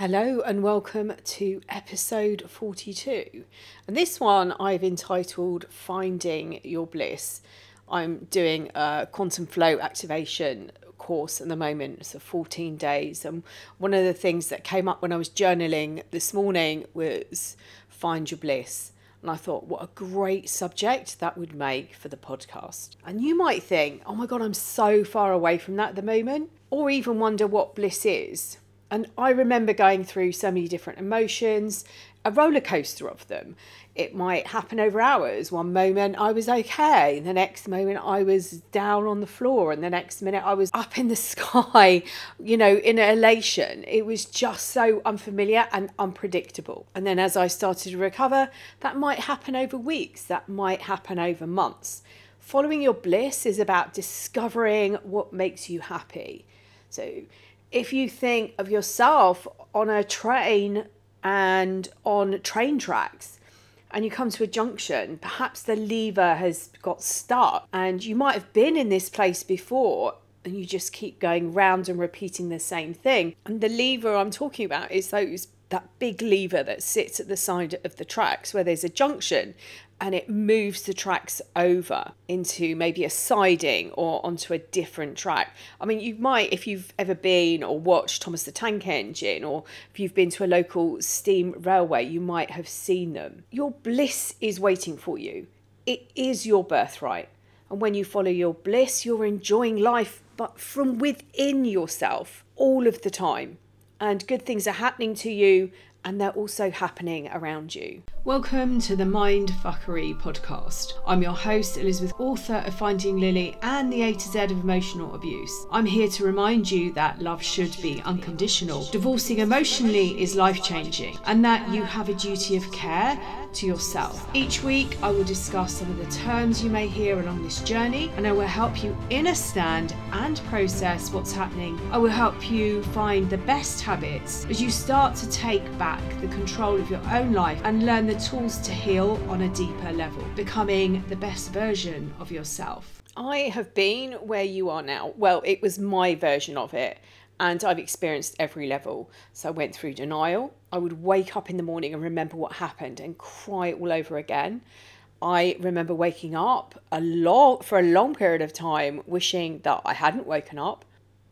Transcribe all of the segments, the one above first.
Hello and welcome to episode 42. And this one I've entitled Finding Your Bliss. I'm doing a quantum flow activation course at the moment, so 14 days. And one of the things that came up when I was journaling this morning was find your bliss. And I thought, what a great subject that would make for the podcast. And you might think, oh my God, I'm so far away from that at the moment, or even wonder what bliss is. And I remember going through so many different emotions, a roller coaster of them. It might happen over hours. One moment I was okay, the next moment I was down on the floor, and the next minute I was up in the sky, you know, in elation. It was just so unfamiliar and unpredictable. And then as I started to recover, that might happen over weeks, that might happen over months. Following your bliss is about discovering what makes you happy. So, if you think of yourself on a train and on train tracks and you come to a junction, perhaps the lever has got stuck and you might have been in this place before and you just keep going round and repeating the same thing. And the lever I'm talking about is those that big lever that sits at the side of the tracks where there's a junction and it moves the tracks over into maybe a siding or onto a different track. I mean, you might, if you've ever been or watched Thomas the Tank Engine, or if you've been to a local steam railway, you might have seen them. Your bliss is waiting for you, it is your birthright. And when you follow your bliss, you're enjoying life, but from within yourself all of the time. And good things are happening to you and they're also happening around you. Welcome to the Mind Fuckery podcast. I'm your host, Elizabeth, author of Finding Lily and the A to Z of Emotional Abuse. I'm here to remind you that love should be unconditional. Divorcing emotionally is life changing, and that you have a duty of care to yourself. Each week, I will discuss some of the terms you may hear along this journey, and I will help you understand and process what's happening. I will help you find the best habits as you start to take back the control of your own life and learn the tools to heal on a deeper level, becoming the best version of yourself. I have been where you are now. Well, it was my version of it and I've experienced every level. So I went through denial. I would wake up in the morning and remember what happened and cry all over again. I remember waking up a lot for a long period of time wishing that I hadn't woken up.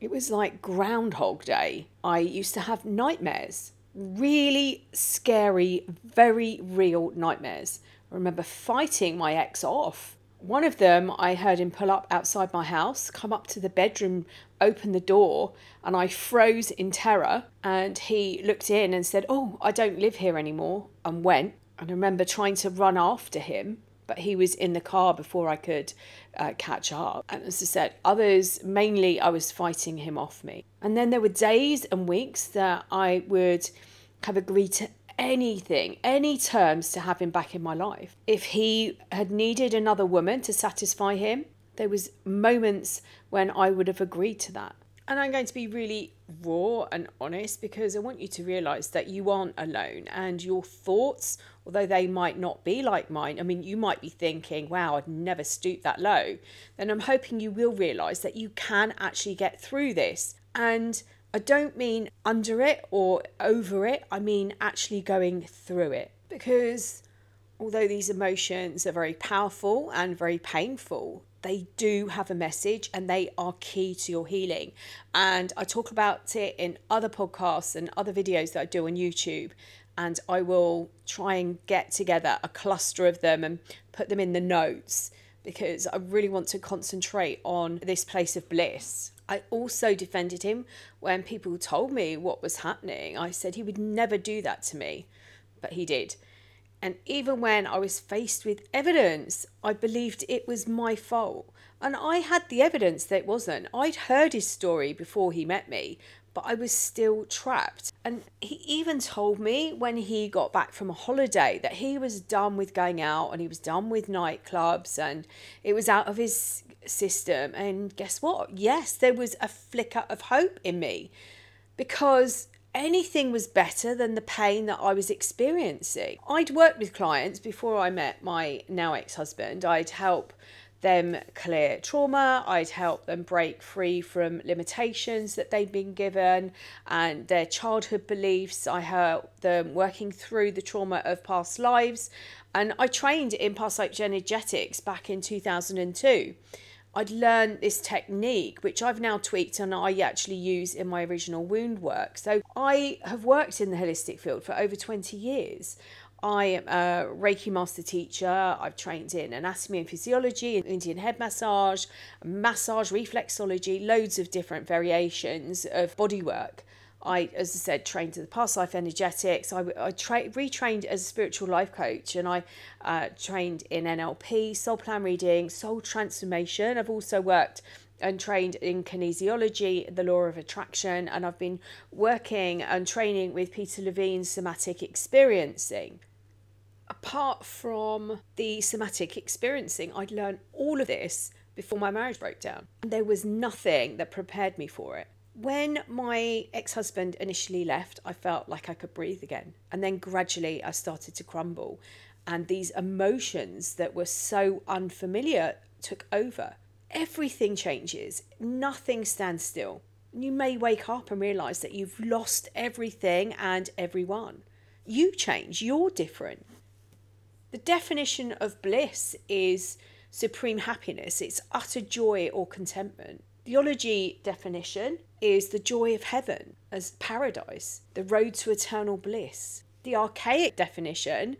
It was like Groundhog Day. I used to have nightmares, really scary, very real nightmares. I remember fighting my ex off one of them, I heard him pull up outside my house, come up to the bedroom, open the door, and I froze in terror. And he looked in and said, Oh, I don't live here anymore, and went. And I remember trying to run after him, but he was in the car before I could uh, catch up. And as I said, others, mainly I was fighting him off me. And then there were days and weeks that I would have agreed to anything, any terms to have him back in my life. If he had needed another woman to satisfy him, there was moments when I would have agreed to that. And I'm going to be really raw and honest because I want you to realize that you aren't alone and your thoughts, although they might not be like mine, I mean, you might be thinking, wow, I'd never stoop that low. Then I'm hoping you will realize that you can actually get through this. And I don't mean under it or over it, I mean actually going through it. Because although these emotions are very powerful and very painful, they do have a message and they are key to your healing. And I talk about it in other podcasts and other videos that I do on YouTube. And I will try and get together a cluster of them and put them in the notes because I really want to concentrate on this place of bliss. I also defended him when people told me what was happening. I said he would never do that to me, but he did. And even when I was faced with evidence, I believed it was my fault. And I had the evidence that it wasn't. I'd heard his story before he met me, but I was still trapped. And he even told me when he got back from a holiday that he was done with going out and he was done with nightclubs and it was out of his system. And guess what? Yes, there was a flicker of hope in me because anything was better than the pain that I was experiencing. I'd worked with clients before I met my now ex husband, I'd help them clear trauma. I'd help them break free from limitations that they'd been given and their childhood beliefs. I helped them working through the trauma of past lives. And I trained in past energetics back in 2002. I'd learned this technique, which I've now tweaked and I actually use in my original wound work. So I have worked in the holistic field for over 20 years. I am a Reiki master teacher. I've trained in anatomy and physiology, Indian head massage, massage, reflexology, loads of different variations of body work. I, as I said, trained in the past life energetics. I, I tra- retrained as a spiritual life coach and I uh, trained in NLP, soul plan reading, soul transformation. I've also worked and trained in kinesiology, the law of attraction, and I've been working and training with Peter Levine's somatic experiencing apart from the somatic experiencing, I'd learned all of this before my marriage broke down. And there was nothing that prepared me for it. When my ex husband initially left, I felt like I could breathe again. And then gradually I started to crumble. And these emotions that were so unfamiliar took over. Everything changes, nothing stands still. You may wake up and realize that you've lost everything and everyone. You change, you're different. The definition of bliss is supreme happiness, it's utter joy or contentment. Theology definition is the joy of heaven as paradise, the road to eternal bliss. The archaic definition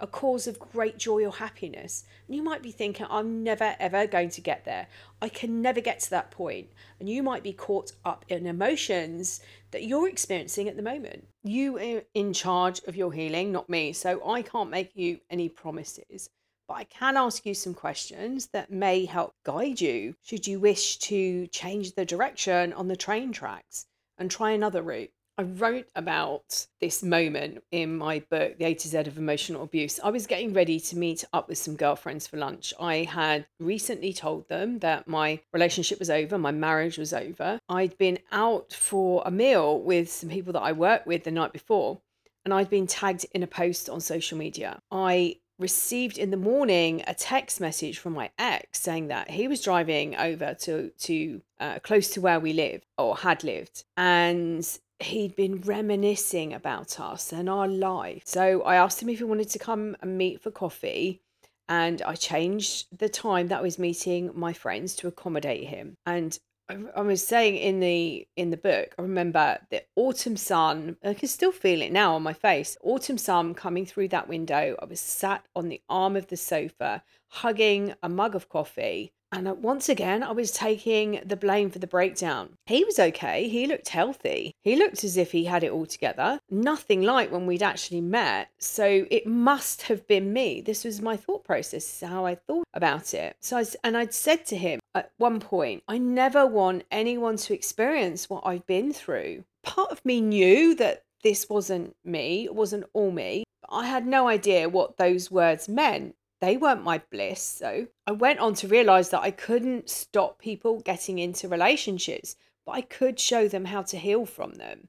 a cause of great joy or happiness. And you might be thinking, I'm never ever going to get there. I can never get to that point. And you might be caught up in emotions that you're experiencing at the moment. You are in charge of your healing, not me. So I can't make you any promises. But I can ask you some questions that may help guide you should you wish to change the direction on the train tracks and try another route. I wrote about this moment in my book, The A to Z of Emotional Abuse. I was getting ready to meet up with some girlfriends for lunch. I had recently told them that my relationship was over, my marriage was over. I'd been out for a meal with some people that I worked with the night before, and I'd been tagged in a post on social media. I received in the morning a text message from my ex saying that he was driving over to to uh, close to where we live or had lived and he'd been reminiscing about us and our life. So I asked him if he wanted to come and meet for coffee. And I changed the time that I was meeting my friends to accommodate him. And I, was saying in the in the book, I remember the autumn sun. I can still feel it now on my face. Autumn sun coming through that window. I was sat on the arm of the sofa, hugging a mug of coffee, and uh, once again, I was taking the blame for the breakdown. He was okay. He looked healthy. He looked as if he had it all together. Nothing like when we'd actually met. So it must have been me. This was my thought process, how I thought about it. So I, and I'd said to him at one point, I never want anyone to experience what I've been through. Part of me knew that this wasn't me, it wasn't all me. I had no idea what those words meant they weren't my bliss. So I went on to realize that I couldn't stop people getting into relationships, but I could show them how to heal from them.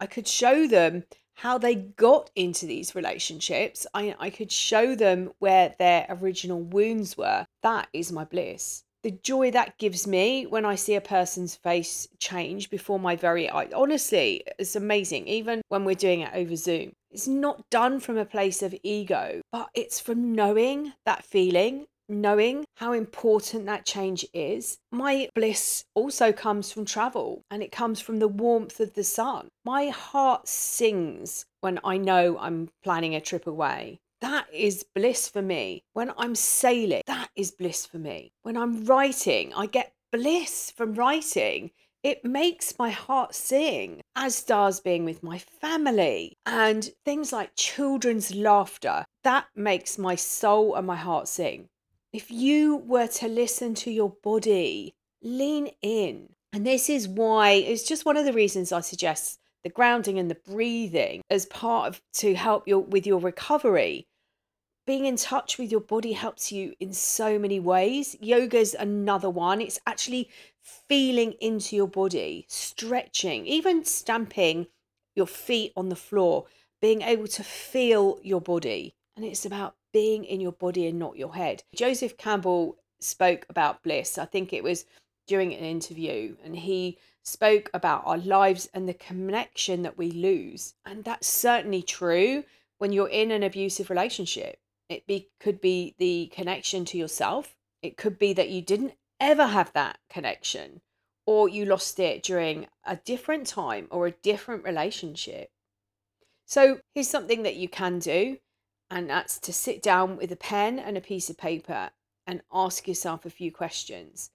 I could show them how they got into these relationships. I, I could show them where their original wounds were. That is my bliss. The joy that gives me when I see a person's face change before my very eyes. Honestly, it's amazing. Even when we're doing it over Zoom, it's not done from a place of ego, but it's from knowing that feeling, knowing how important that change is. My bliss also comes from travel and it comes from the warmth of the sun. My heart sings when I know I'm planning a trip away. That is bliss for me. When I'm sailing, that is bliss for me. When I'm writing, I get bliss from writing it makes my heart sing, as does being with my family and things like children's laughter. That makes my soul and my heart sing. If you were to listen to your body, lean in. And this is why it's just one of the reasons I suggest the grounding and the breathing as part of to help your with your recovery being in touch with your body helps you in so many ways. Yoga's another one. It's actually feeling into your body, stretching, even stamping your feet on the floor, being able to feel your body. And it's about being in your body and not your head. Joseph Campbell spoke about bliss. I think it was during an interview, and he spoke about our lives and the connection that we lose. And that's certainly true when you're in an abusive relationship. It be, could be the connection to yourself, it could be that you didn't ever have that connection, or you lost it during a different time or a different relationship. So, here's something that you can do, and that's to sit down with a pen and a piece of paper and ask yourself a few questions.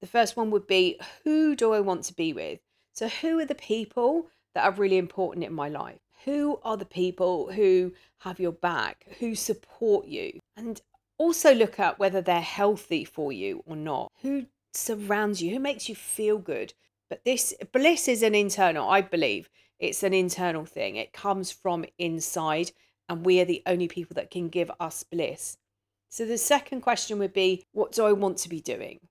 The first one would be Who do I want to be with? So, who are the people that are really important in my life? Who are the people who have your back, who support you? And also look at whether they're healthy for you or not. Who surrounds you? Who makes you feel good? But this bliss is an internal, I believe. It's an internal thing. It comes from inside, and we are the only people that can give us bliss. So the second question would be what do I want to be doing?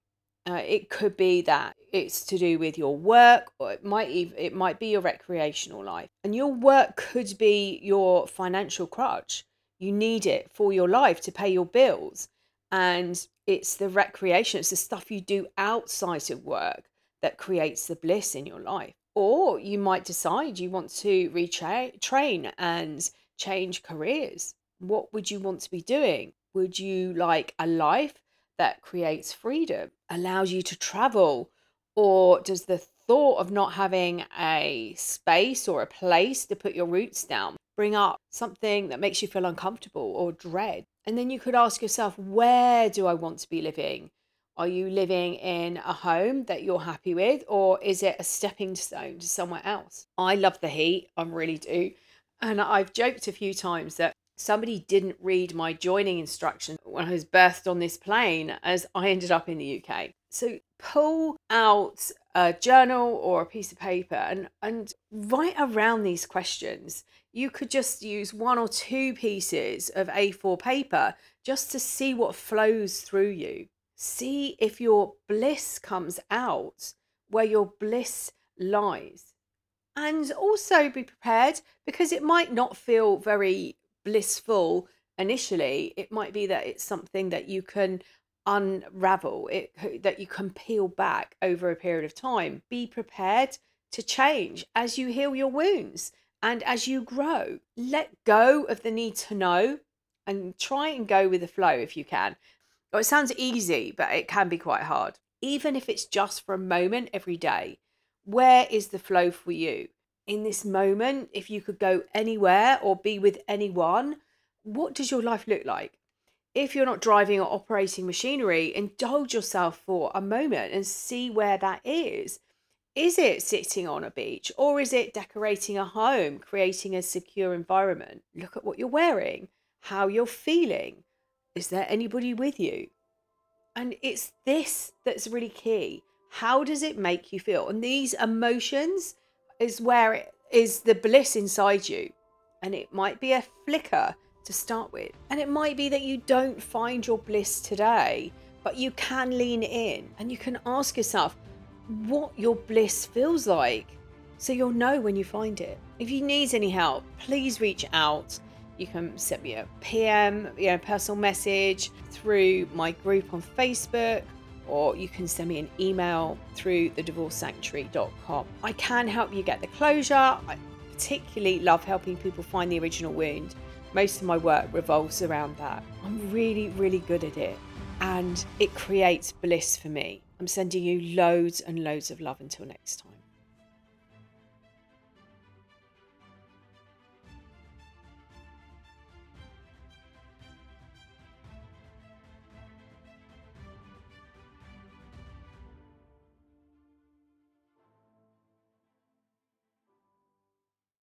Uh, it could be that it's to do with your work, or it might even, it might be your recreational life, and your work could be your financial crutch. You need it for your life to pay your bills, and it's the recreation, it's the stuff you do outside of work that creates the bliss in your life. Or you might decide you want to retrain and change careers. What would you want to be doing? Would you like a life that creates freedom, allows you to travel? Or does the thought of not having a space or a place to put your roots down bring up something that makes you feel uncomfortable or dread? And then you could ask yourself, where do I want to be living? Are you living in a home that you're happy with, or is it a stepping stone to somewhere else? I love the heat, I really do. And I've joked a few times that somebody didn't read my joining instructions when I was birthed on this plane as I ended up in the UK. So pull out a journal or a piece of paper and, and write around these questions. You could just use one or two pieces of A4 paper just to see what flows through you. See if your bliss comes out where your bliss lies. And also be prepared because it might not feel very blissful initially. It might be that it's something that you can unravel, it that you can peel back over a period of time. Be prepared to change as you heal your wounds and as you grow. Let go of the need to know and try and go with the flow if you can. Oh, it sounds easy, but it can be quite hard. Even if it's just for a moment every day, where is the flow for you? In this moment, if you could go anywhere or be with anyone, what does your life look like? If you're not driving or operating machinery, indulge yourself for a moment and see where that is. Is it sitting on a beach or is it decorating a home, creating a secure environment? Look at what you're wearing, how you're feeling. Is there anybody with you? And it's this that's really key. How does it make you feel? And these emotions is where it is the bliss inside you. And it might be a flicker to start with. And it might be that you don't find your bliss today, but you can lean in and you can ask yourself what your bliss feels like so you'll know when you find it. If you need any help, please reach out. You can send me a PM, you know, personal message through my group on Facebook or you can send me an email through thedivorcesanctuary.com. I can help you get the closure. I particularly love helping people find the original wound. Most of my work revolves around that. I'm really, really good at it and it creates bliss for me. I'm sending you loads and loads of love until next time.